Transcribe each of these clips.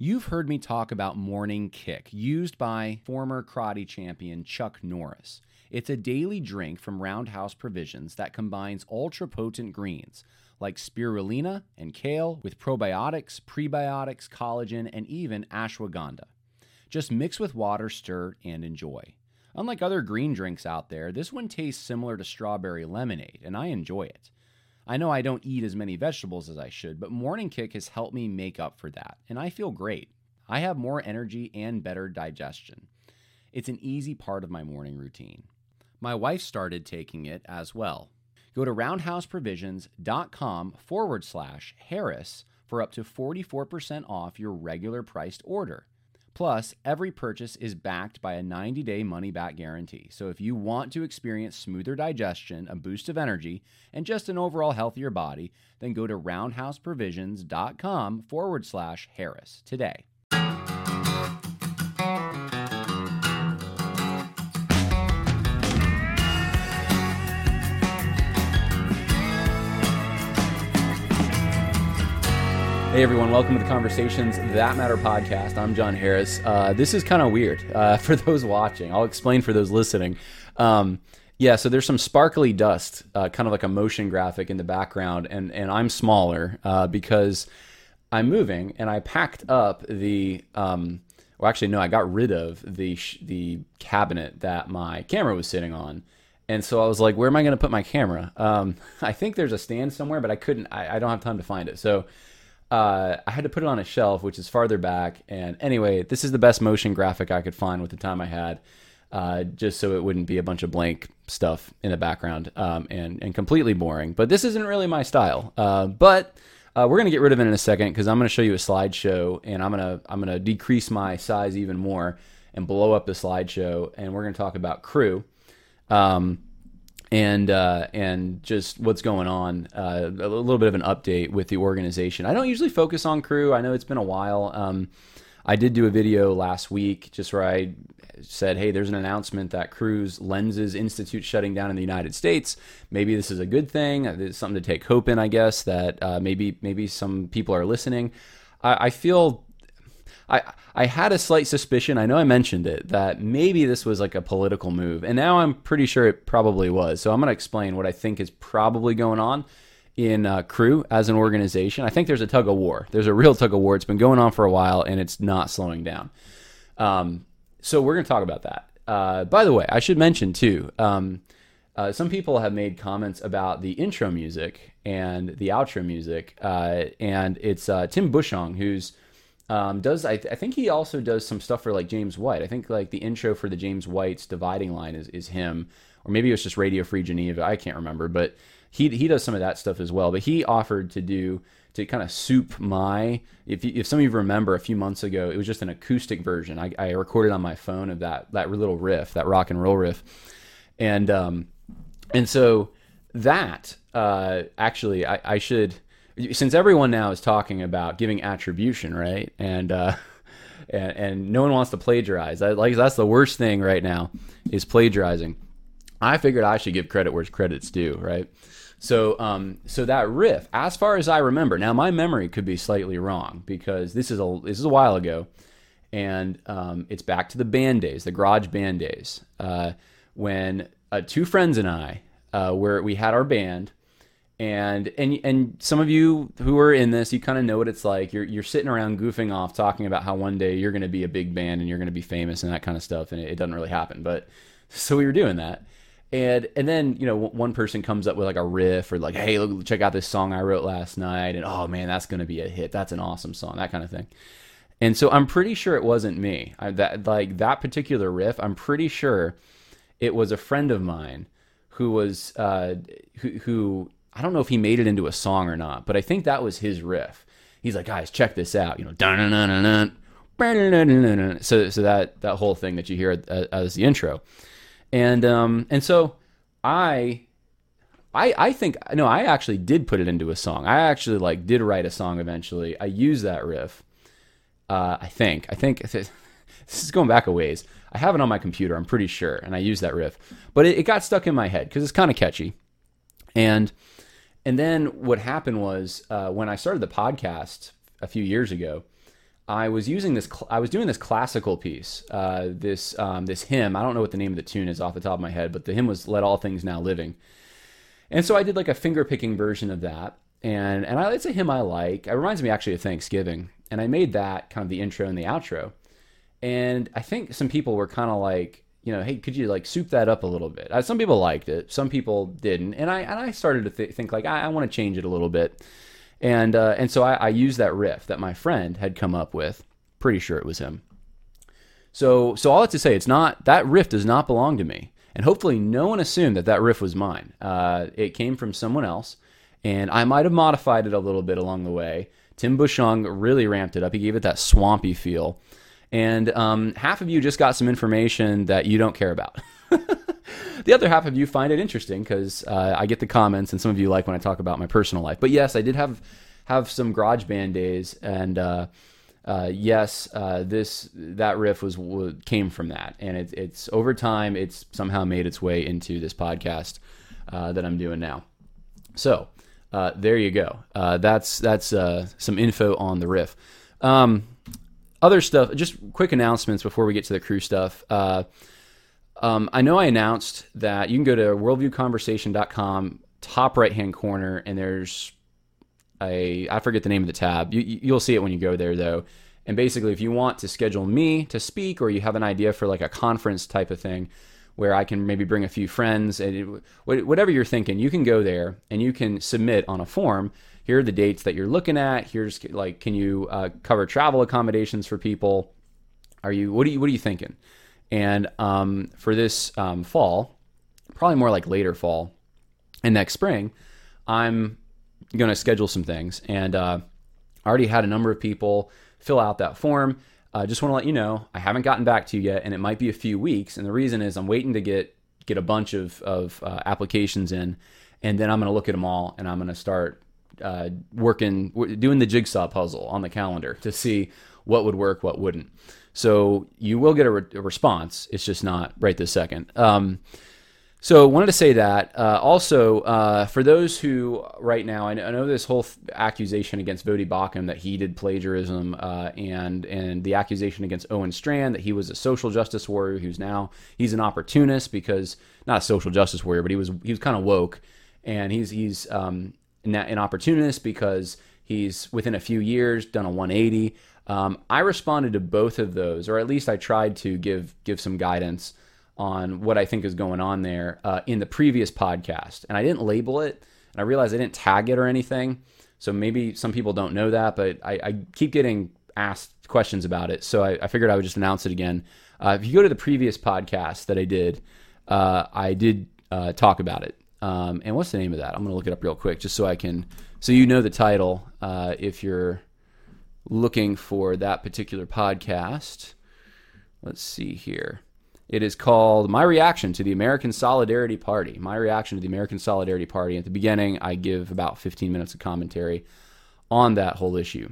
You've heard me talk about Morning Kick, used by former karate champion Chuck Norris. It's a daily drink from Roundhouse Provisions that combines ultra potent greens like spirulina and kale with probiotics, prebiotics, collagen, and even ashwagandha. Just mix with water, stir, and enjoy. Unlike other green drinks out there, this one tastes similar to strawberry lemonade, and I enjoy it. I know I don't eat as many vegetables as I should, but Morning Kick has helped me make up for that, and I feel great. I have more energy and better digestion. It's an easy part of my morning routine. My wife started taking it as well. Go to roundhouseprovisions.com forward slash Harris for up to 44% off your regular priced order. Plus, every purchase is backed by a 90 day money back guarantee. So if you want to experience smoother digestion, a boost of energy, and just an overall healthier body, then go to roundhouseprovisions.com forward slash Harris today. Hey everyone, welcome to the Conversations That Matter podcast. I'm John Harris. Uh, this is kind of weird uh, for those watching. I'll explain for those listening. Um, yeah, so there's some sparkly dust, uh, kind of like a motion graphic in the background, and and I'm smaller uh, because I'm moving, and I packed up the. Um, well, actually, no, I got rid of the sh- the cabinet that my camera was sitting on. And so I was like, where am I going to put my camera? Um, I think there's a stand somewhere, but I couldn't, I, I don't have time to find it. So uh, I had to put it on a shelf, which is farther back. And anyway, this is the best motion graphic I could find with the time I had, uh, just so it wouldn't be a bunch of blank stuff in the background um, and and completely boring. But this isn't really my style. Uh, but uh, we're gonna get rid of it in a second because I'm gonna show you a slideshow, and I'm gonna I'm gonna decrease my size even more and blow up the slideshow, and we're gonna talk about Cru. Um, and uh, and just what's going on. Uh, a little bit of an update with the organization. I don't usually focus on Cru. I know it's been a while. Um, I did do a video last week just where I said, "Hey, there's an announcement that Cru's Lenses Institute shutting down in the United States. Maybe this is a good thing. It's something to take hope in, I guess. That uh, maybe maybe some people are listening. I, I feel." I I had a slight suspicion. I know I mentioned it that maybe this was like a political move, and now I'm pretty sure it probably was. So I'm going to explain what I think is probably going on in uh, Cru as an organization. I think there's a tug of war. There's a real tug of war. It's been going on for a while, and it's not slowing down. Um, so we're going to talk about that. Uh, by the way, I should mention too. Um, uh, some people have made comments about the intro music and the outro music, uh, and it's uh, Tim Bushong who's um, does I, I think he also does some stuff for like James White. I think like the intro for the James White's dividing line is, is him, or maybe it was just Radio Free Geneva. I can't remember, but he he does some of that stuff as well. But he offered to do to kind of soup my if you, if some of you remember a few months ago, it was just an acoustic version. I, I recorded on my phone of that that little riff, that rock and roll riff, and um and so that uh actually I, I should since everyone now is talking about giving attribution, right? And uh, and, and no one wants to plagiarize. I, like that's the worst thing right now is plagiarizing. I figured I should give credit where credit's due, right? So, um, so that riff, as far as I remember, now my memory could be slightly wrong because this is a this is a while ago, and um, it's back to the band days, the garage band days, uh, when uh, two friends and I, uh, where we had our band, and and and some of you who are in this, you kind of know what it's like. You're you're sitting around goofing off, talking about how one day you're going to be a big band and you're going to be famous and that kind of stuff, and it, it doesn't really happen. But so we were doing that, and and then you know one person comes up with like a riff or like, hey, look, check out this song I wrote last night, and oh man, that's going to be a hit. That's an awesome song, that kind of thing. And so I'm pretty sure it wasn't me. I, that like that particular riff, I'm pretty sure it was a friend of mine who was uh, who, who I don't know if he made it into a song or not, but I think that was his riff. He's like, guys, check this out. You know, so so that that whole thing that you hear as the intro, and um and so I. I, I think no I actually did put it into a song. I actually like did write a song eventually. I used that riff. Uh, I think I think this is going back a ways. I have it on my computer. I'm pretty sure, and I used that riff, but it, it got stuck in my head because it's kind of catchy. And and then what happened was uh, when I started the podcast a few years ago, I was using this. Cl- I was doing this classical piece, uh, this um, this hymn. I don't know what the name of the tune is off the top of my head, but the hymn was "Let All Things Now Living," and so I did like a finger picking version of that. And and I, it's a hymn I like. It reminds me actually of Thanksgiving, and I made that kind of the intro and the outro. And I think some people were kind of like, you know, hey, could you like soup that up a little bit? Uh, some people liked it, some people didn't, and I and I started to th- think like I, I want to change it a little bit and uh, and so I, I used that riff that my friend had come up with. Pretty sure it was him. So so all that to say, it's not that riff does not belong to me, and hopefully no one assumed that that riff was mine. Uh, it came from someone else, and I might have modified it a little bit along the way. Tim Bushong really ramped it up. He gave it that swampy feel, and um, half of you just got some information that you don't care about. the other half of you find it interesting because uh, I get the comments, and some of you like when I talk about my personal life. But yes, I did have have some GarageBand days, and uh, uh, yes, uh, this that riff was came from that, and it, it's over time, it's somehow made its way into this podcast uh, that I'm doing now. So uh, there you go. that's that's some info on the riff. Um, other stuff, just quick announcements before we get to the Cru stuff. Um, I know I announced that you can go to worldviewconversation.com, top right hand corner, and there's a, I forget the name of the tab. You, you'll see it when you go there, though. And basically, if you want to schedule me to speak or you have an idea for like a conference type of thing where I can maybe bring a few friends and it, whatever you're thinking, you can go there and you can submit on a form. Here are the dates that you're looking at. Here's like, can you uh, cover travel accommodations for people? Are you what are you what are you thinking? And um, for this um, fall, probably more like later fall and next spring, I'm going to schedule some things. And uh, I already had a number of people fill out that form. I uh, just want to let you know I haven't gotten back to you yet, and it might be a few weeks. And the reason is I'm waiting to get get a bunch of of uh, applications in, and then I'm going to look at them all, and I'm going to start uh, working doing the jigsaw puzzle on the calendar to see what would work, what wouldn't. So you will get a, re- a response. It's just not right this second. Um, so wanted to say that. Uh, also, uh, for those who right now, I know, I know this whole accusation against Voddie Baucham that he did plagiarism, uh, and and the accusation against Owen Strachan that he was a social justice warrior who's now he's an opportunist because not a social justice warrior, but he was he was kind of woke, and he's he's um, an opportunist because he's within a few years done a 180. Um, I responded to both of those, or at least I tried to give give some guidance on what I think is going on there uh, in the previous podcast, and I didn't label it, and I realized I didn't tag it or anything. So maybe some people don't know that, but I, I keep getting asked questions about it, so I, I figured I would just announce it again. Uh, if you go to the previous podcast that I did, uh, I did uh, talk about it. Um, and what's the name of that? I'm going to look it up real quick just so I can, so you know the title uh, if you're looking for that particular podcast. Let's see here. It is called My Reaction to the American Solidarity Party. My Reaction to the American Solidarity Party. At the beginning, I give about 15 minutes of commentary on that whole issue.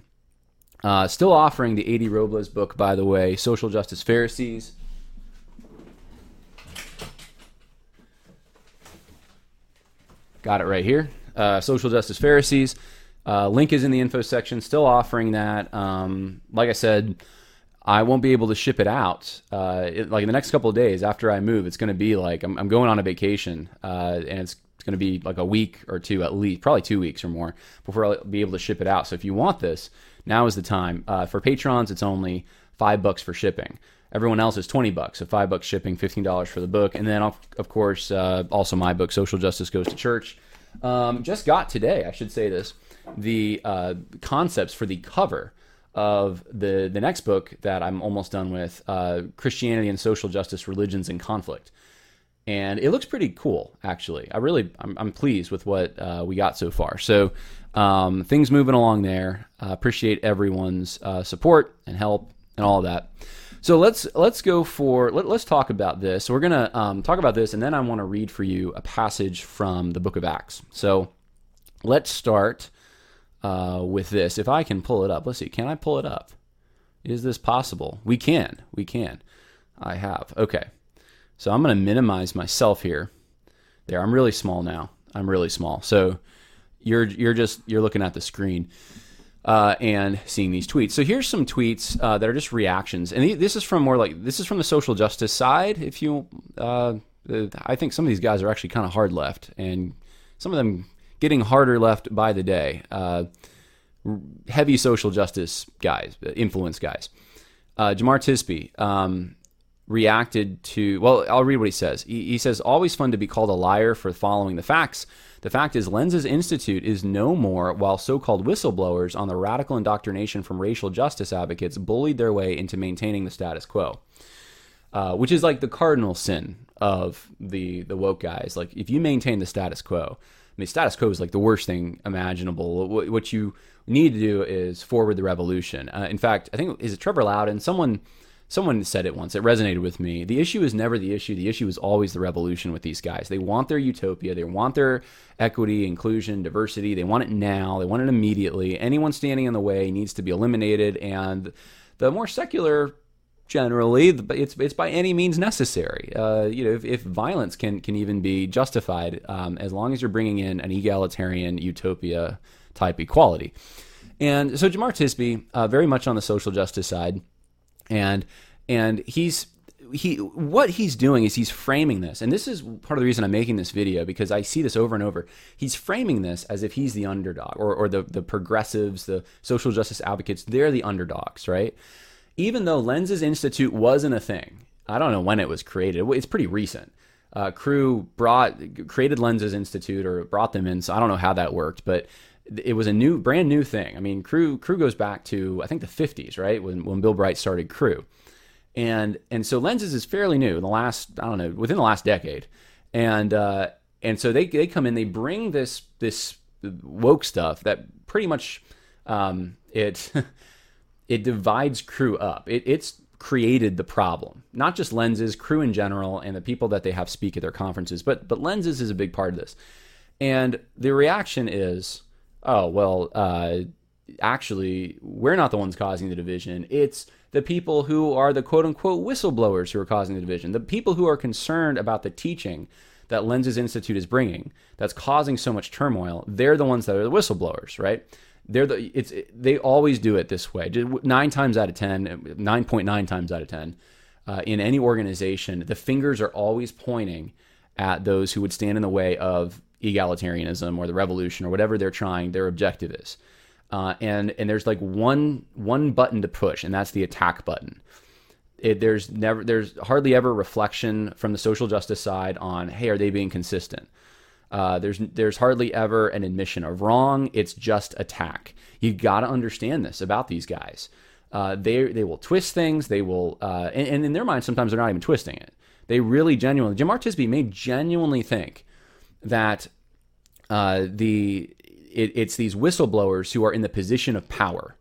Uh, still offering the A.D. Robles book, by the way, Social Justice Pharisees. Got it right here. Uh, Social Justice Pharisees. Uh, link is in the info section. Still offering that. Um, like I said, I won't be able to ship it out. Uh, it, like in the next couple of days after I move, it's going to be like I'm, I'm, going on a vacation, uh, and it's, it's going to be like a week or two at least, probably two weeks or more before I'll be able to ship it out. So if you want this, now is the time. Uh, for patrons, it's only five bucks for shipping. Everyone else is 20 bucks, so five bucks shipping, $15 for the book. And then, of course, uh, also my book, Social Justice Goes to Church. Um, just got today, I should say this the uh, concepts for the cover of the the next book that I'm almost done with, uh, Christianity and Social Justice: Religions in Conflict, and it looks pretty cool. Actually, I really I'm, I'm pleased with what uh, we got so far. So um, things moving along there. Appreciate everyone's uh, support and help and all of that. So let's let's go for let, us talk about this. So we're gonna um, talk about this, and then I want to read for you a passage from the Book of Acts. So let's start uh, with this. If I can pull it up, let's see. Can I pull it up? Is this possible? We can. We can. I have. Okay. So I'm going to minimize myself here. There. I'm really small now. I'm really small. So you're you're just you're looking at the screen. Uh, and seeing these tweets. So here's some tweets uh, that are just reactions, and this is from more like this is from the social justice side. If you, uh, I think some of these guys are actually kind of hard left, and some of them getting harder left by the day. Uh, heavy social justice guys, influence guys. Uh, Jemar Tisby um, reacted to. Well, I'll read what he says. He, he says, "Always fun to be called a liar for following the facts." The fact is, Lenses Institute is no more, while so called whistleblowers on the radical indoctrination from racial justice advocates bullied their way into maintaining the status quo. Uh, which is like the cardinal sin of the the woke guys. Like if you maintain the status quo, I mean, status quo is like the worst thing imaginable. What you need to do is forward the revolution. Uh, in fact, I think is it Trevor Loudon? Someone someone said it once. It resonated with me. The issue is never the issue. The issue is always the revolution with these guys. They want their utopia. They want their equity, inclusion, diversity. They want it now. They want it immediately. Anyone standing in the way needs to be eliminated. And the more secular, generally, it's it's by any means necessary. Uh, you know, if, if, violence can can even be justified, um, as long as you're bringing in an egalitarian utopia type equality. And so Jemar Tisby, uh, very much on the social justice side and and he's he what he's doing is he's framing this. And this is part of the reason i'm making this video because i see this over and over. He's framing this as if he's the underdog or, or the, the progressives the social justice advocates they're the underdogs right? Even though lenses institute wasn't a thing i don't know when it was created. It's pretty recent. Uh, Cru brought created lenses institute or brought them in so i don't know how that worked but it was a new, brand new thing. I mean, Crew Cru goes back to I think the 50s, right? When when Bill Bright started Cru, and and so lenses is fairly new in the last I don't know within the last decade, and uh, and so they they come in, they bring this this woke stuff that pretty much um, it it divides Cru up. It, it's created the problem, not just lenses, Cru in general, and the people that they have speak at their conferences, but but lenses is a big part of this, and the reaction is oh well uh, actually we're not the ones causing the division. It's the people who are the quote unquote whistleblowers who are causing the division. The people who are concerned about the teaching that lenses institute is bringing that's causing so much turmoil they're the ones that are the whistleblowers right? They're the it's they always do it this way. Nine times out of ten, nine point nine times out of 10 uh, in any organization the fingers are always pointing at those who would stand in the way of egalitarianism or the revolution or whatever they're trying their objective is. Uh, and and there's like one one button to push and that's the attack button. It, there's never there's hardly ever reflection from the social justice side on hey are they being consistent? Uh, there's there's hardly ever an admission of wrong. It's just attack. You've got to understand this about these guys. Uh, they they will twist things. They will uh, and, and in their mind sometimes they're not even twisting it. They really genuinely Jemar Tisby may genuinely think that uh, the it, it's these whistleblowers who are in the position of power.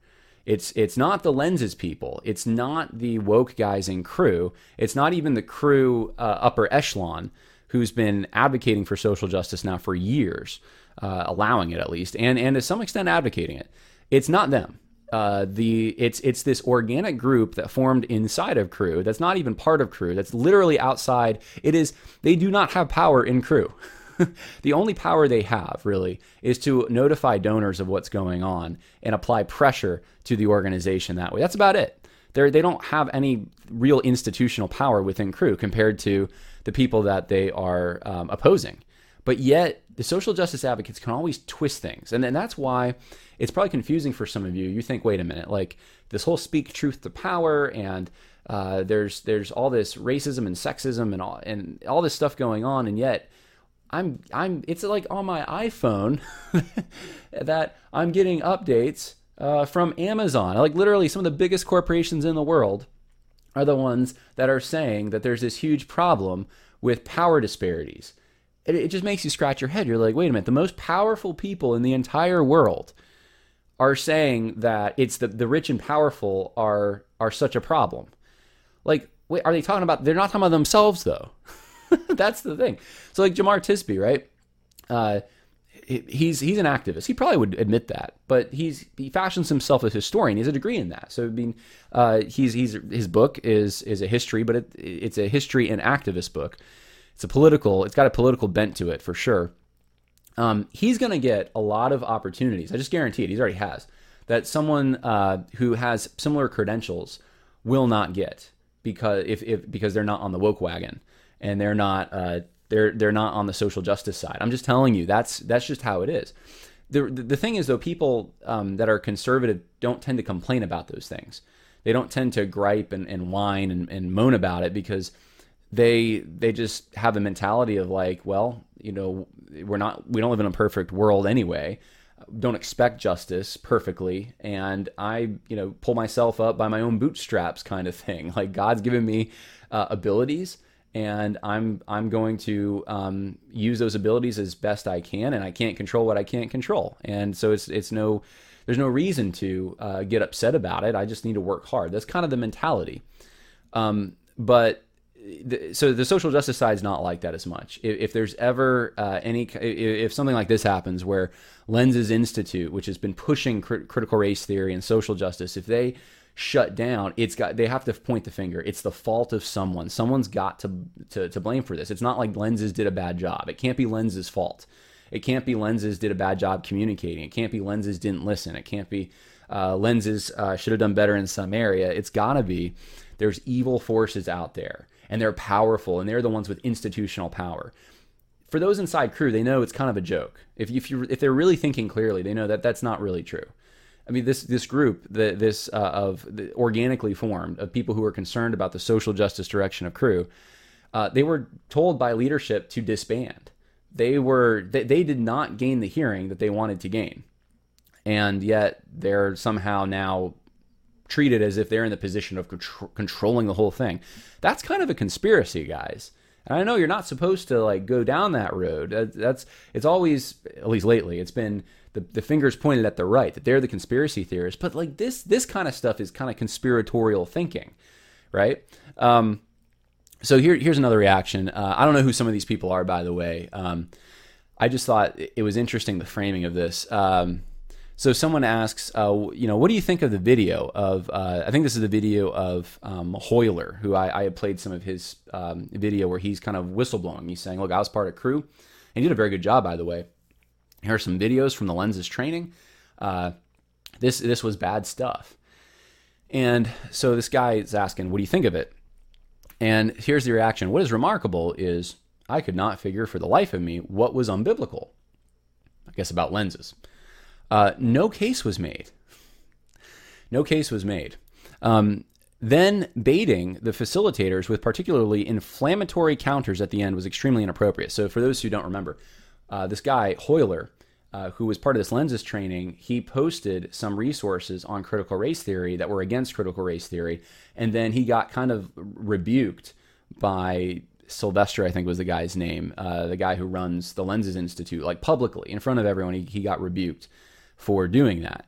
It's it's not the lenses people. It's not the woke guys in Cru. It's not even the Cru uh, upper echelon who's been advocating for social justice now for years, uh, allowing it at least, and and to some extent advocating it. It's not them. Uh, the it's it's this organic group that formed inside of Cru that's not even part of Cru that's literally outside it is they do not have power in Cru the only power they have really is to notify donors of what's going on and apply pressure to the organization that way. That's about it. They're, they don't have any real institutional power within Cru compared to the people that they are um, opposing. But yet, the social justice advocates can always twist things. And, and that's why it's probably confusing for some of you. You think, wait a minute, like this whole speak truth to power and uh, there's there's all this racism and sexism and all and all this stuff going on, and yet I'm I'm it's like on my iPhone that I'm getting updates uh, from Amazon. Like literally, some of the biggest corporations in the world are the ones that are saying that there's this huge problem with power disparities. It, it just makes you scratch your head. You're like, wait a minute, the most powerful people in the entire world are saying that it's the, the rich and powerful are are such a problem. Like, wait, are they talking about? They're not talking about themselves though. That's the thing. So like Jemar Tisby, right? Uh, he's he's an activist. He probably would admit that, but he's he fashions himself as a historian. He has a degree in that. So I mean, uh, he's he's his book is is a history, but it, it's a history and activist book. It's a political. It's got a political bent to it for sure. Um, he's going to get a lot of opportunities. I just guarantee it. He already has that someone uh, who has similar credentials will not get because if, if because they're not on the woke wagon and they're not uh, they're they're not on the social justice side. I'm just telling you that's that's just how it is. The the thing is though, people um, that are conservative don't tend to complain about those things. They don't tend to gripe and, and whine and, and moan about it because they they just have a mentality of like, well, you know, we're not we don't live in a perfect world anyway. Don't expect justice perfectly, and I, you know, pull myself up by my own bootstraps, kind of thing. Like God's given me uh, abilities, and I'm I'm going to um, use those abilities as best I can, and I can't control what I can't control, and so it's it's no there's no reason to uh, get upset about it. I just need to work hard. That's kind of the mentality. Um, but the, so the social justice side is not like that as much. If, if there's ever uh, any, if something like this happens where Lenses Institute, which has been pushing crit- critical race theory and social justice, if they shut down, it's got they have to point the finger. It's the fault of someone. Someone's got to to, to blame for this. It's not like Lenses did a bad job. It can't be Lenses' fault. It can't be Lenses did a bad job communicating. It can't be Lenses didn't listen. It can't be uh, Lenses uh, should have done better in some area. It's got to be there's evil forces out there and they're powerful and they're the ones with institutional power. For those inside Cru, they know it's kind of a joke. If if you if they're really thinking clearly, they know that that's not really true. I mean, this this group, the, this uh, of the, organically formed of people who are concerned about the social justice direction of Cru, uh, they were told by leadership to disband. They were they, they did not gain the hearing that they wanted to gain, and yet they're somehow now treated as if they're in the position of contr- controlling the whole thing. That's kind of a conspiracy, guys. And I know you're not supposed to like go down that road. That's it's always at least lately it's been the, the fingers pointed at the right that they're the conspiracy theorists. But like this this kind of stuff is kind of conspiratorial thinking, right? Um, so here here's another reaction. Uh, I don't know who some of these people are, by the way. Um, I just thought it was interesting the framing of this. Um, so someone asks, uh, you know, what do you think of the video of? Uh, I think this is the video of um, Hoyler, who I, I had played some of his um, video where he's kind of whistleblowing. He's saying, "Look, I was part of Cru and he did a very good job, by the way." Here are some videos from the lenses training. Uh, this this was bad stuff, and so this guy is asking, "What do you think of it?" And here's the reaction. What is remarkable is I could not figure for the life of me what was unbiblical. I guess about lenses. Uh, no case was made. No case was made. Um, then baiting the facilitators with particularly inflammatory counters at the end was extremely inappropriate. So, for those who don't remember, uh, this guy, Hoyler, uh, who was part of this lenses training, he posted some resources on critical race theory that were against critical race theory. And then he got kind of rebuked by Sylvester, I think was the guy's name, uh, the guy who runs the Lenses Institute, like publicly in front of everyone. He, he got rebuked for doing that.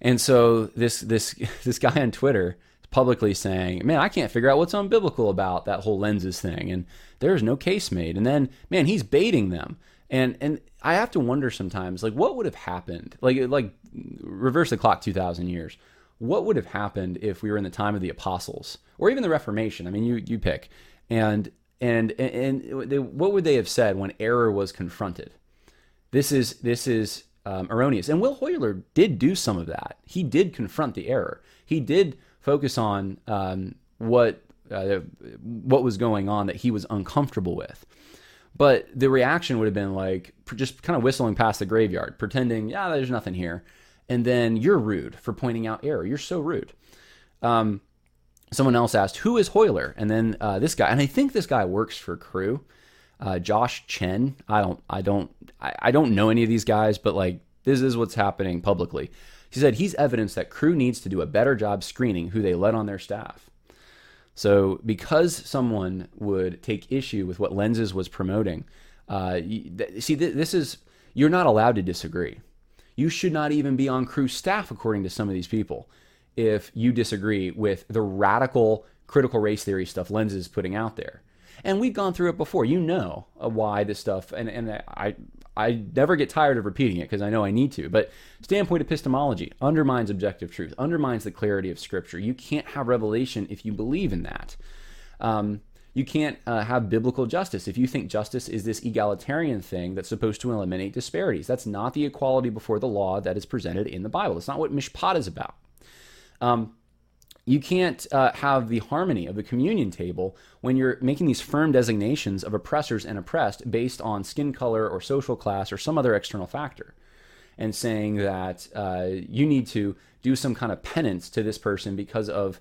And so this this this guy on Twitter publicly saying, "Man, I can't figure out what's unbiblical about that whole lenses thing." And there's no case made. And then, man, he's baiting them. And and I have to wonder sometimes, like, what would have happened? Like like reverse the clock 2,000 years. What would have happened if we were in the time of the apostles or even the Reformation? I mean, you you pick. And and and, they, what would they have said when error was confronted? This is this is um, erroneous. And Will Hoyler did do some of that. He did confront the error. He did focus on um, what uh, what was going on that he was uncomfortable with. But the reaction would have been like just kind of whistling past the graveyard, pretending, yeah, there's nothing here. And then you're rude for pointing out error. You're so rude. Um, someone else asked, "Who is Hoyler?" And then uh, this guy, and I think this guy works for Cru. uh, Josh Chen. I don't, I don't, I, I don't know any of these guys, but like this is what's happening publicly. He said he's evidence that Cru needs to do a better job screening who they let on their staff. So because someone would take issue with what Lenses was promoting, uh, see, this is you're not allowed to disagree. You should not even be on Cru staff, according to some of these people, if you disagree with the radical critical race theory stuff Lenses is putting out there and we've gone through it before. You know uh, why this stuff, and and I I never get tired of repeating it because I know I need to. But standpoint epistemology undermines objective truth, undermines the clarity of Scripture. You can't have revelation if you believe in that. Um, You can't uh, have biblical justice if you think justice is this egalitarian thing that's supposed to eliminate disparities. That's not the equality before the law that is presented in the Bible. That's not what mishpat is about. Um, you can't uh, have the harmony of the communion table when you're making these firm designations of oppressors and oppressed based on skin color or social class or some other external factor and saying that uh, you need to do some kind of penance to this person because of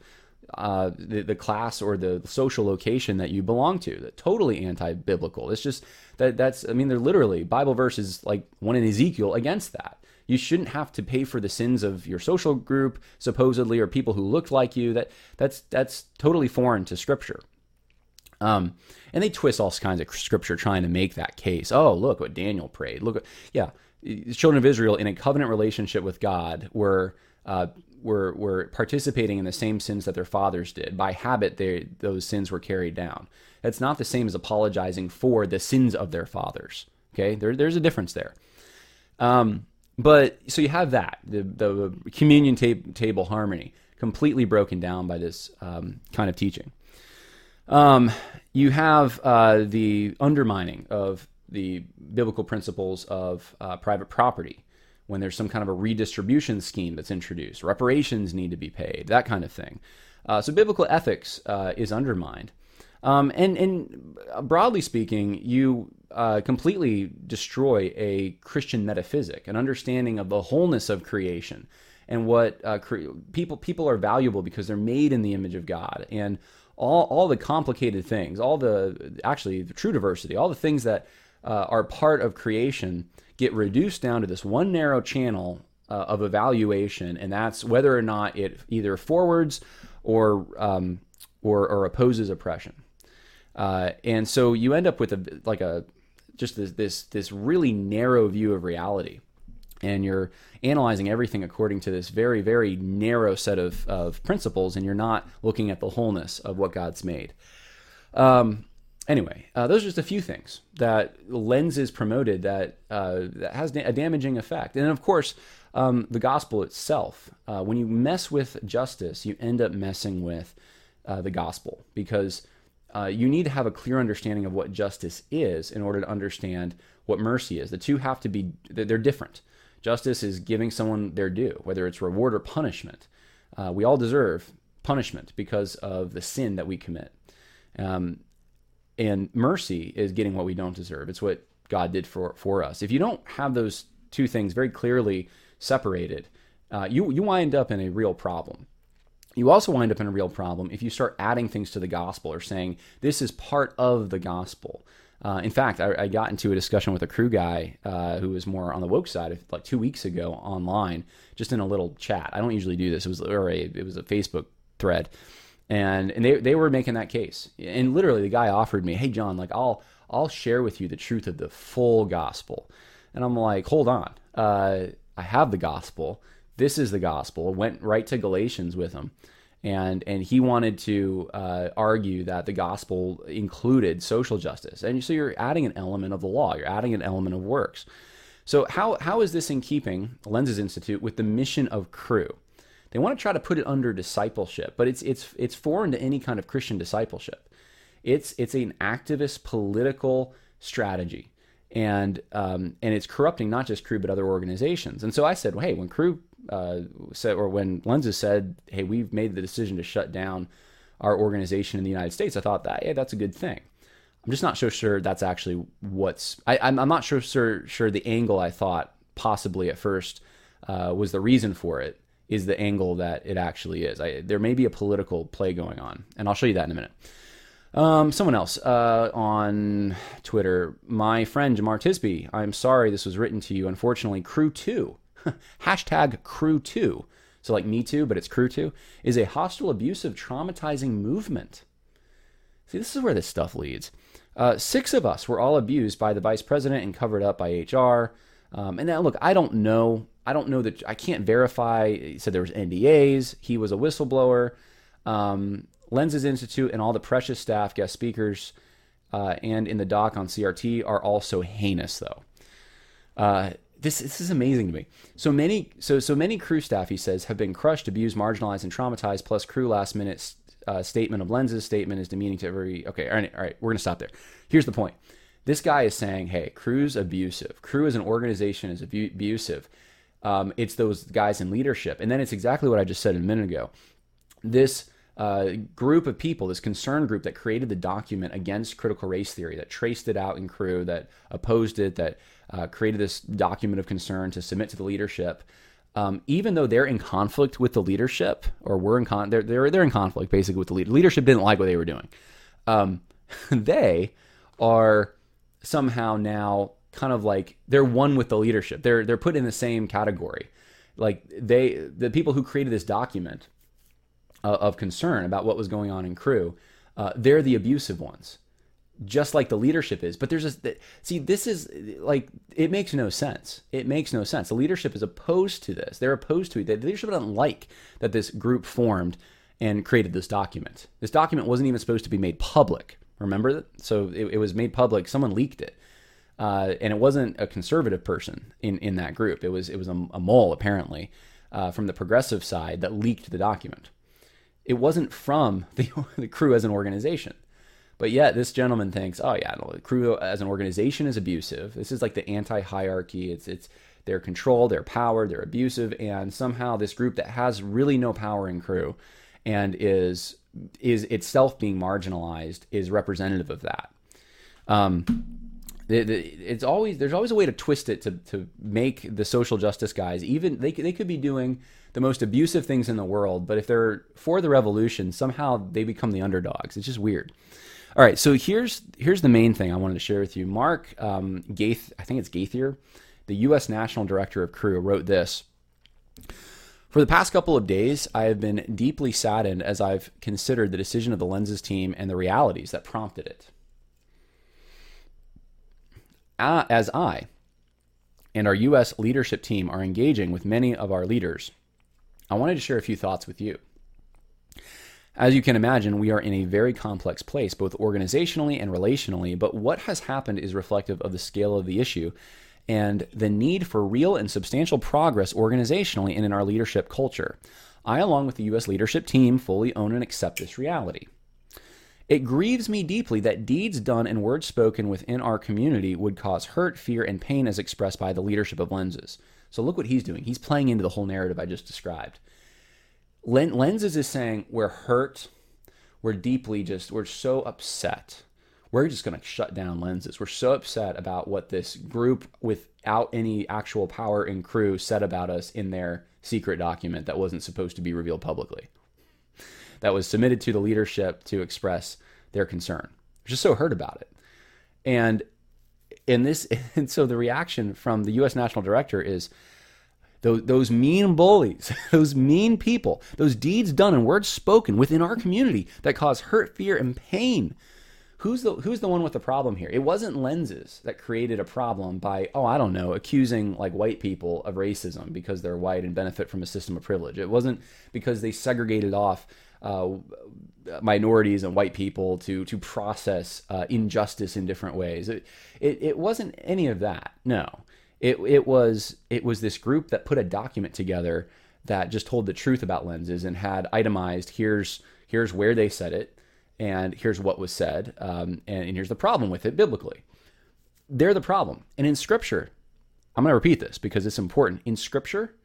uh, the, the class or the social location that you belong to. That totally anti-biblical. It's just that that's. I mean, they're literally Bible verses like one in Ezekiel against that. You shouldn't have to pay for the sins of your social group, supposedly, or people who looked like you. That that's that's totally foreign to Scripture. Um, and they twist all kinds of scripture trying to make that case. Oh, look what Daniel prayed. Look, yeah, the children of Israel in a covenant relationship with God were uh, were were participating in the same sins that their fathers did. By habit, they, those sins were carried down. That's not the same as apologizing for the sins of their fathers. Okay, there, there's a difference there. Um, but so you have that the, the communion tab- table harmony completely broken down by this um, kind of teaching. Um, you have uh, the undermining of the biblical principles of uh, private property when there's some kind of a redistribution scheme that's introduced, reparations need to be paid, that kind of thing. Uh, so biblical ethics uh, is undermined. Um, and, and broadly speaking, you uh, completely destroy a Christian metaphysic, an understanding of the wholeness of creation, and what uh, cre- people people are valuable because they're made in the image of God, and all all the complicated things, all the actually the true diversity, all the things that uh, are part of creation get reduced down to this one narrow channel uh, of evaluation, and that's whether or not it either forwards or um, or, or, opposes oppression. Uh, and so you end up with a like a just this this this really narrow view of reality, and you're analyzing everything according to this very very narrow set of of principles, and you're not looking at the wholeness of what God's made. Um, anyway, uh, those are just a few things that lenses promoted that uh, that has a damaging effect, and of course, um, the gospel itself. Uh, when you mess with justice, you end up messing with uh, the gospel because uh, you need to have a clear understanding of what justice is in order to understand what mercy is. The two have to be they're different. Justice is giving someone their due, whether it's reward or punishment. Uh, we all deserve punishment because of the sin that we commit. Um, and mercy is getting what we don't deserve. It's what God did for for us. If you don't have those two things very clearly separated, uh, you you wind up in a real problem. You also wind up in a real problem if you start adding things to the gospel or saying this is part of the gospel. Uh, in fact, I, I, got into a discussion with a Cru guy uh, who was more on the woke side, like two weeks ago online, just in a little chat. I don't usually do this. It was or a, it was a Facebook thread, and and they they were making that case. And literally, the guy offered me, "Hey, John, like I'll I'll share with you the truth of the full gospel." And I'm like, "Hold on, uh, I have the gospel. This is the gospel." Went right to Galatians with him. And, and he wanted to uh, argue that the gospel included social justice. And so you're adding an element of the law, you're adding an element of works. So, how, how is this in keeping, Lenses Institute, with the mission of Cru? They want to try to put it under discipleship, but it's it's it's foreign to any kind of Christian discipleship. It's it's an activist political strategy, and um, and it's corrupting not just Cru but other organizations. And so I said, well, hey, when Cru uh, said or when Lenses said, hey, we've made the decision to shut down our organization in the United States, I thought that hey, that's a good thing. I'm just not so sure that's actually what's. I, am not sure, sure sure the angle I thought possibly at first uh, was the reason for it is the angle that it actually is. I, there may be a political play going on, and I'll show you that in a minute. Um, someone else uh, on Twitter, my friend Jemar Tisby. I'm sorry this was written to you. Unfortunately, Crew Two, hashtag crew2, So like Me Too, but it's crew2, is a hostile, abusive, traumatizing movement. See, this is where this stuff leads. Uh, six of us were all abused by the vice president and covered up by HR. Um, and now, look, I don't know I don't know that I can't verify. He said there was NDAs. He was a whistleblower. Um, Lenses Institute and all the precious staff, guest speakers, uh, and in the doc on CRT are also heinous, though. Uh, this this is amazing to me. So many so so many Cru staff, he says, have been crushed, abused, marginalized, and traumatized. Plus, Cru last minute uh, statement of Lenses' statement is demeaning to every. Okay, all right, all right, we're gonna stop there. Here's the point. This guy is saying, "Hey, Cru's abusive. Cru as an organization is abusive. Um, it's those guys in leadership." And then it's exactly what I just said a minute ago. This uh, group of people, this concern group that created the document against critical race theory, that traced it out in Cru, that opposed it, that uh, created this document of concern to submit to the leadership. Um, even though they're in conflict with the leadership, or we're in con, they're, they're they're in conflict basically with the leader. Leadership didn't like what they were doing. Um, they are somehow now kind of like they're one with the leadership. They're they're put in the same category. Like they the people who created this document uh, of concern about what was going on in Cru, uh, they're the abusive ones, just like the leadership is. But there's a see this is like it makes no sense. It makes no sense. The leadership is opposed to this. They're opposed to it. The leadership doesn't like that this group formed and created this document. This document wasn't even supposed to be made public. Remember that? So it, it was made public. Someone leaked it. Uh, and it wasn't a conservative person in, in that group. It was it was a, a mole apparently uh, from the progressive side that leaked the document. It wasn't from the, the Cru as an organization, but yet this gentleman thinks, oh yeah, no, the Cru as an organization is abusive. This is like the anti-hierarchy. It's it's their control, their power, they're abusive, and somehow this group that has really no power in Cru and is is itself being marginalized is representative of that. Um, it's always there's always a way to twist it to to make the social justice guys even they they could be doing the most abusive things in the world, but if they're for the revolution, somehow they become the underdogs. It's just weird. All right, so here's here's the main thing I wanted to share with you. Mark um, Gaith, I think it's Gauthier, the U.S. National Director of Cru, wrote this. For the past couple of days, I have been deeply saddened as I've considered the decision of the Lenses team and the realities that prompted it. As I and our U.S. leadership team are engaging with many of our leaders, I wanted to share a few thoughts with you. As you can imagine, we are in a very complex place, both organizationally and relationally, but what has happened is reflective of the scale of the issue and the need for real and substantial progress organizationally and in our leadership culture. I, along with the U.S. leadership team, fully own and accept this reality. It grieves me deeply that deeds done and words spoken within our community would cause hurt, fear, and pain as expressed by the leadership of Lenses. So look what he's doing. He's playing into the whole narrative I just described. Lenses is saying we're hurt, we're deeply just, we're so upset we're just going to shut down lenses. We're so upset about what this group without any actual power and Cru said about us in their secret document that wasn't supposed to be revealed publicly. That was submitted to the leadership to express their concern. Just so hurt about it. And in this, and so the reaction from the U.S. National Director is those, those mean bullies, those mean people, those deeds done and words spoken within our community that cause hurt, fear, and pain who's the who's the one with the problem here? It wasn't lenses that created a problem by oh I don't know accusing like white people of racism because they're white and benefit from a system of privilege. It wasn't because they segregated off uh, minorities and white people to to process uh, injustice in different ways. It, it it wasn't any of that. No, it it was it was this group that put a document together that just told the truth about lenses and had itemized here's here's where they said it and here's what was said, um, and, and here's the problem with it biblically. They're the problem. And in Scripture, I'm going to repeat this because it's important. In Scripture,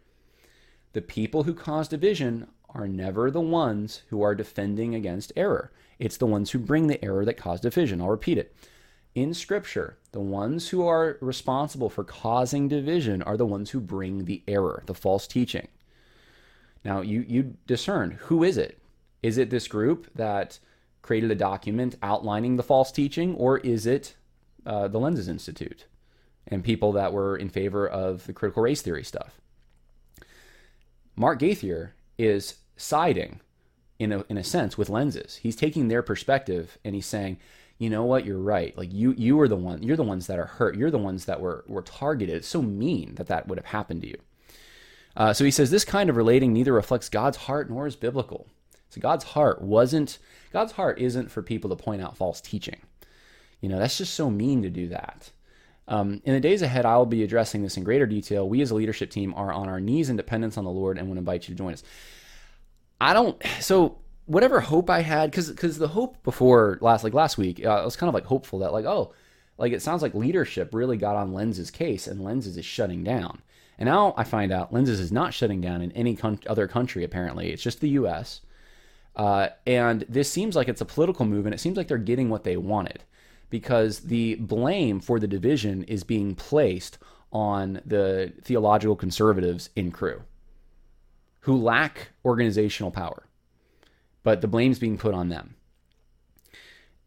the people who cause division are never the ones who are defending against error. It's the ones who bring the error that cause division. I'll repeat it. In Scripture, the ones who are responsible for causing division are the ones who bring the error, the false teaching. Now, you, you discern who is it? Is it this group that created a document outlining the false teaching, or is it uh, the Lenses Institute and people that were in favor of the critical race theory stuff? Mark Gauthier is siding, in a, in a sense, with Lenses. He's taking their perspective and he's saying, you know what, you're right. Like you, you are the one. You're the ones that are hurt. You're the ones that were were targeted. It's so mean that that would have happened to you. Uh, so he says this kind of relating neither reflects God's heart nor is biblical. So God's heart wasn't God's heart isn't for people to point out false teaching. You know, that's just so mean to do that. Um, in the days ahead, I'll be addressing this in greater detail. We as a leadership team are on our knees in dependence on the Lord and would invite you to join us. I don't, so whatever hope I had, because because the hope before last like last week, uh, I was kind of like hopeful that like oh, like it sounds like leadership really got on Lens's case, and Lenses is shutting down. And now I find out Lenses is not shutting down in any con- other country. Apparently, it's just the U.S. Uh, and this seems like it's a political move, and it seems like they're getting what they wanted because the blame for the division is being placed on the theological conservatives in Cru who lack organizational power, but the blame's being put on them.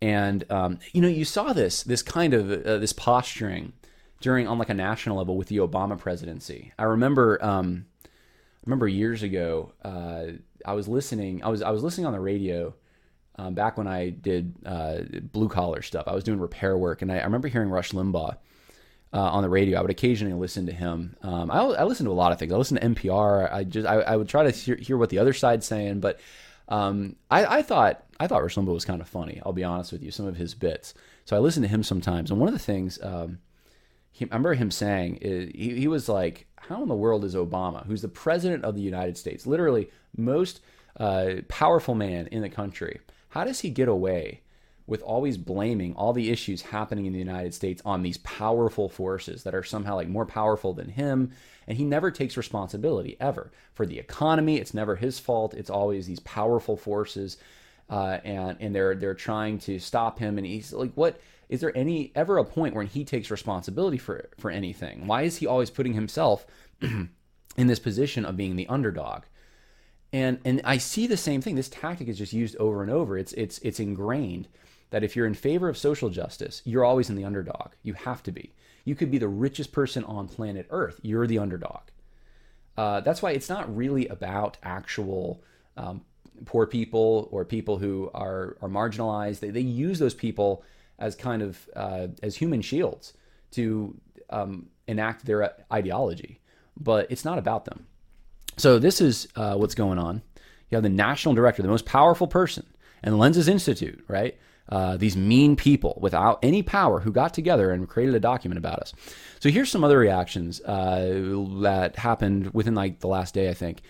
And um, you know, you saw this this kind of uh, this posturing during on like a national level with the Obama presidency. I remember um, I remember years ago uh, I was listening I was I was listening on the radio um, back when I did uh, blue collar stuff. I was doing repair work, and I, I remember hearing Rush Limbaugh uh, on the radio. I would occasionally listen to him. Um, I, I listen to a lot of things. I listen to NPR. I just I, I would try to hear, hear, what the other side's saying, but um, I, I, thought I thought Limbaugh was kind of funny. I'll be honest with you, some of his bits. So I listen to him sometimes, and one of the things um, he, I remember him saying is, he, he was like, "How in the world is Obama, who's the president of the United States, literally most uh, powerful man in the country, how does he get away?" With always blaming all the issues happening in the United States on these powerful forces that are somehow like more powerful than him. And he never takes responsibility ever for the economy. It's never his fault. It's always these powerful forces. Uh, and and they're they're trying to stop him. And he's like, what is there any ever a point when he takes responsibility for for anything? Why is he always putting himself in this position of being the underdog? And and I see the same thing. This tactic is just used over and over. It's it's it's ingrained that if you're in favor of social justice, you're always in the underdog. You have to be. You could be the richest person on planet Earth. You're the underdog. Uh, that's why it's not really about actual um, poor people or people who are are marginalized. They, they use those people as kind of uh, as human shields to um, enact their ideology, but it's not about them. So this is uh, what's going on. You have the national director, the most powerful person, and Lenses Institute, right? Uh, these mean people without any power who got together and created a document about us. So here's some other reactions uh, that happened within like the last day, I think.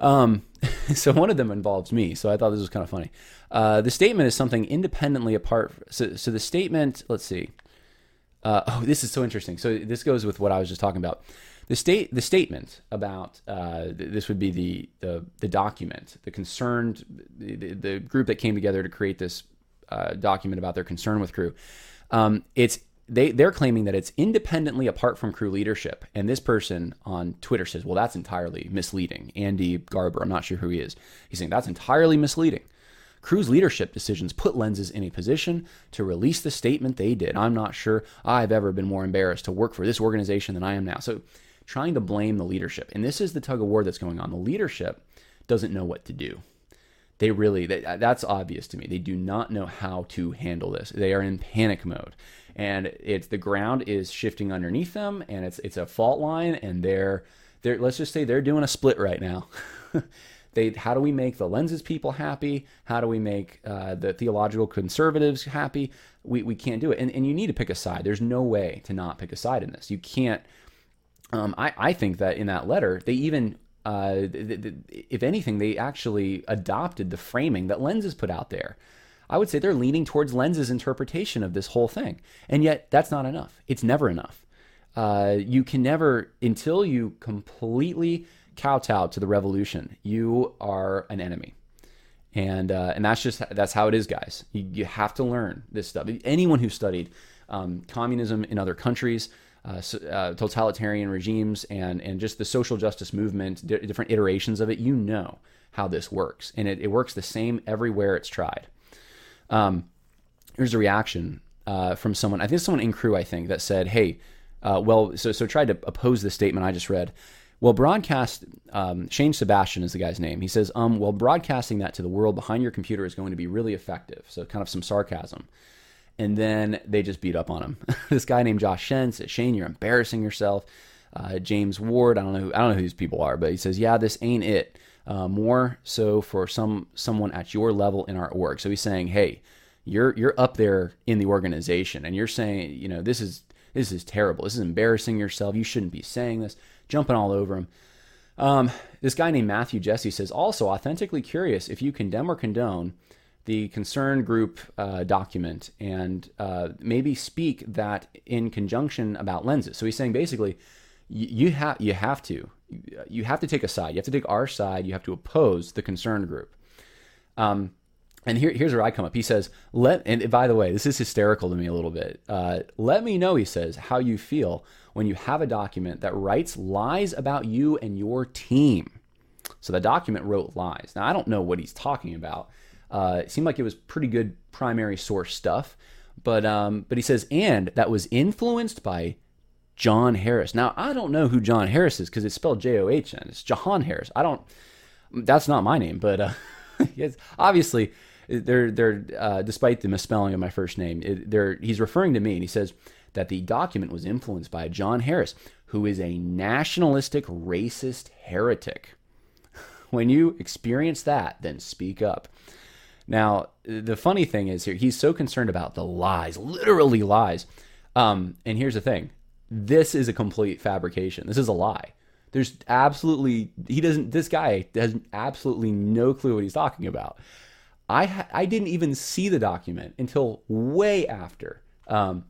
Um, so one of them involves me, so I thought this was kind of funny. Uh, the statement is something independently apart. So, so the statement, let's see. Uh, oh, this is so interesting. So this goes with what I was just talking about. The state, the statement about uh, this would be the, the the document, the concerned, the, the group that came together to create this uh, document about their concern with Cru. Um, it's they they're claiming that it's independently apart from Cru leadership. And this person on Twitter says, "Well, that's entirely misleading." Andy Garber, I'm not sure who he is. He's saying that's entirely misleading. Cru's leadership decisions put lenses in a position to release the statement they did. I'm not sure I've ever been more embarrassed to work for this organization than I am now. So, trying to blame the leadership. And this is the tug of war that's going on. The leadership doesn't know what to do they really they, that's obvious to me. They do not know how to handle this. They are in panic mode. And it's the ground is shifting underneath them and it's it's a fault line and they're they're let's just say they're doing a split right now. They how do we make the lenses people happy? How do we make uh, the theological conservatives happy? We, we can't do it. And, and you need to pick a side. There's no way to not pick a side in this. You can't um, I, I think that in that letter they even uh, th- th- if anything, they actually adopted the framing that Lenses put out there. I would say they're leaning towards Lenses' interpretation of this whole thing. And yet, that's not enough. It's never enough. Uh, you can never, until you completely kowtow to the revolution, you are an enemy. And, uh, and that's just that's how it is, guys. You, you have to learn this stuff. Anyone who studied um, communism in other countries, uh, uh, totalitarian regimes and and just the social justice movement, d- different iterations of it, you know how this works, and it, it works the same everywhere it's tried. Um, here's a reaction uh, from someone. I think someone in Cru. I think, that said, "Hey, uh, well, so so tried to oppose the statement I just read." Well, broadcast, um, Shane Sebastian is the guy's name. He says, um, well, broadcasting that to the world behind your computer is going to be really effective. So, kind of some sarcasm and then they just beat up on him. this guy named Josh Shen says, Shane, you're embarrassing yourself. Uh, James Ward, I don't know, who, I don't know who these people are, but he says, yeah, this ain't it. Uh, more so for some someone at your level in our org. So he's saying, hey, you're you're up there in the organization, and you're saying, you know, this is this is terrible. This is embarrassing yourself. You shouldn't be saying this. Jumping all over him. Um, this guy named Matthew Jesse says, also authentically curious if you condemn or condone the concern group uh, document and uh, maybe speak that in conjunction about lenses. So he's saying basically, you, have you have to you have to take a side. You have to take our side. You have to oppose the concern group. Um, and here, here's where I come up. He says, "Let." And by the way, this is hysterical to me a little bit. Uh, let me know, he says, how you feel when you have a document that writes lies about you and your team. So the document wrote lies. Now I don't know what he's talking about. Uh, it seemed like it was pretty good primary source stuff, but um, but he says, and that was influenced by John Harris. Now I don't know who John Harris is because it's spelled J O H N. It's Jahan Harris. I don't. That's not my name, but uh, yes, obviously they're they're uh, despite the misspelling of my first name, it, he's referring to me, and he says that the document was influenced by John Harris, who is a nationalistic, racist heretic. When you experience that, then speak up. Now, the funny thing is here, he's so concerned about the lies, literally lies. Um, and here's the thing this is a complete fabrication. This is a lie. There's absolutely, he doesn't, this guy has absolutely no clue what he's talking about. I, ha- I didn't even see the document until way after um,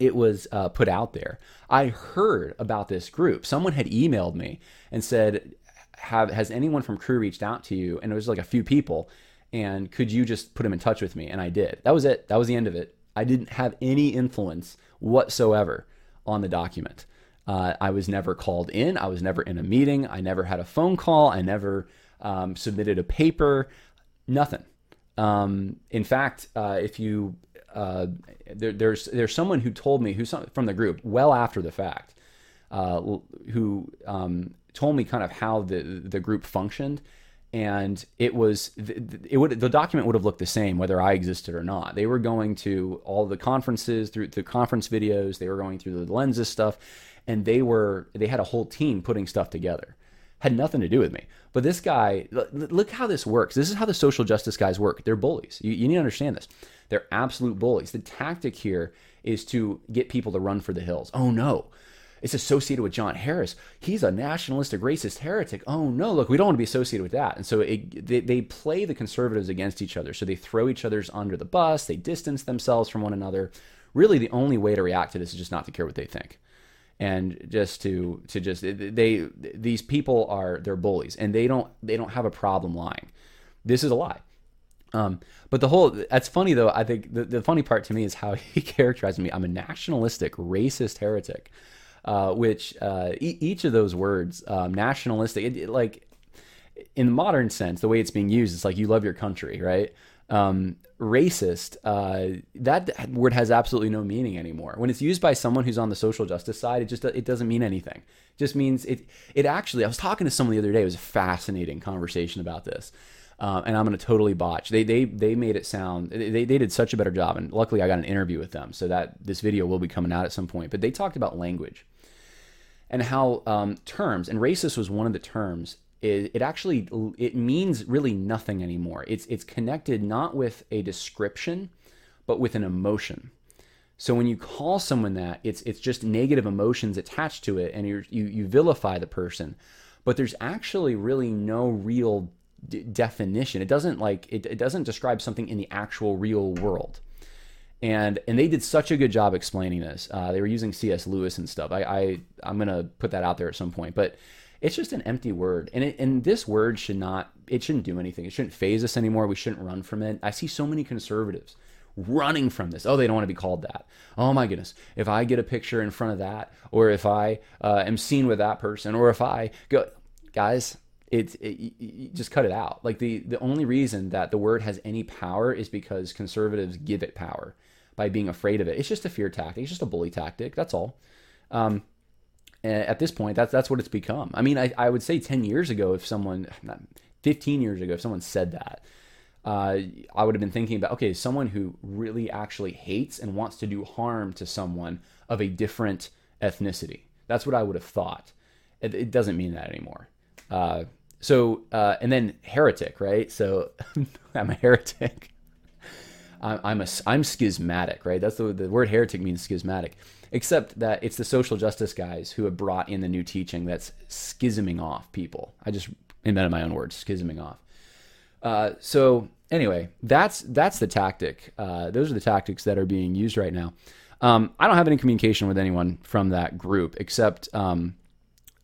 it was uh, put out there. I heard about this group. Someone had emailed me and said, have, has anyone from Cru reached out to you? And it was like a few people and could you just put him in touch with me? And I did. That was it. That was the end of it. I didn't have any influence whatsoever on the document. Uh, I was never called in. I was never in a meeting. I never had a phone call. I never um, submitted a paper. Nothing. Um, in fact, uh, if you uh, there, there's there's someone who told me who's from the group well after the fact, uh, who um, told me kind of how the the group functioned and it was it would the document would have looked the same whether I existed or not. They were going to all the conferences through the conference videos. They were going through the lenses stuff, and they were they had a whole team putting stuff together. Had nothing to do with me. But this guy, look how this works. This is how the social justice guys work. They're bullies. You, you need to understand this. They're absolute bullies. The tactic here is to get people to run for the hills. Oh no, it's associated with John Harris. He's a nationalistic, racist heretic. Oh no, look, we don't want to be associated with that. And so it, they, they play the conservatives against each other. So they throw each other's under the bus. They distance themselves from one another. Really, the only way to react to this is just not to care what they think, and just to to just they these people are they're bullies, and they don't they don't have a problem lying. This is a lie. Um, but the whole that's funny though. I think the, the funny part to me is how he characterized me. I'm a nationalistic, racist heretic uh, which uh, e- each of those words, um, nationalistic, it, it, like in the modern sense, the way it's being used, it's like you love your country, right? Um, racist, uh, that word has absolutely no meaning anymore. When it's used by someone who's on the social justice side, it just it doesn't mean anything. It just means it. It actually, I was talking to someone the other day. It was a fascinating conversation about this. Um, and I'm going to totally botch. They they they made it sound they, they did such a better job, and luckily I got an interview with them, so that this video will be coming out at some point. But they talked about language, and how um, terms and racist was one of the terms. It, it actually it means really nothing anymore. It's it's connected not with a description, but with an emotion. So when you call someone that, it's it's just negative emotions attached to it, and you you vilify the person. But there's actually really no real d- definition. It doesn't like it, it doesn't describe something in the actual real world and and they did such a good job explaining this. Uh, they were using C.S. Lewis and stuff. I, I I'm gonna put that out there at some point, but it's just an empty word, and it, and this word should not it shouldn't do anything. It shouldn't faze us anymore. We shouldn't run from it. I see so many conservatives running from this. Oh, they don't want to be called that. Oh my goodness, if I get a picture in front of that, or if I uh, am seen with that person, or if I go, guys. It, it, it, just cut it out. Like the the only reason that the word has any power is because conservatives give it power by being afraid of it. It's just a fear tactic. It's just a bully tactic. That's all. Um, at this point, that's that's what it's become. I mean, I, I would say ten years ago, if someone, fifteen years ago, if someone said that, uh, I would have been thinking about okay, someone who really actually hates and wants to do harm to someone of a different ethnicity. That's what I would have thought. It, it doesn't mean that anymore. Uh, so, uh, and then heretic, right? So I'm a heretic. I'm a I'm schismatic, right? That's the the word heretic means schismatic, except that it's the social justice guys who have brought in the new teaching that's schisming off people. I just invented my own words, schisming off. Uh, so anyway, that's that's the tactic. Uh, those are the tactics that are being used right now. Um, I don't have any communication with anyone from that group except um,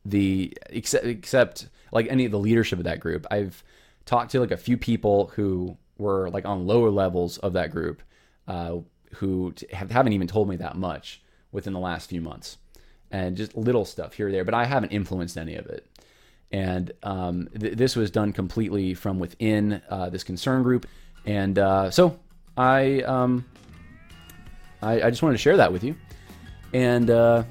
the except except like any of the leadership of that group. I've talked to like a few people who were like on lower levels of that group uh, who have, haven't even told me that much within the last few months. And just little stuff here or there but i haven't influenced any of it. And um, th- this was done completely from within uh, this concern group. And uh, so I, um, I, I just wanted to share that with you. And uh,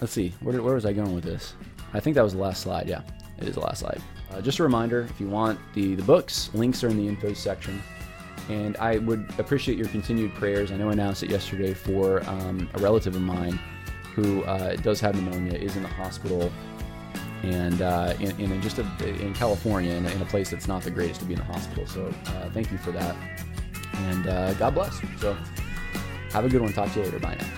let's see where, where was i going with this? I think that was the last slide yeah it is the last slide uh, just a reminder if you want the, the books, links are in the info section. And I would appreciate your continued prayers. I know I announced it yesterday for um, a relative of mine who uh, does have pneumonia, is in the hospital, and uh, in, in, just a, in California, in a, in a, place that's not the greatest to be in the hospital. So uh, thank you for that. And uh, God bless. So have a good one. Talk to you later. Bye now.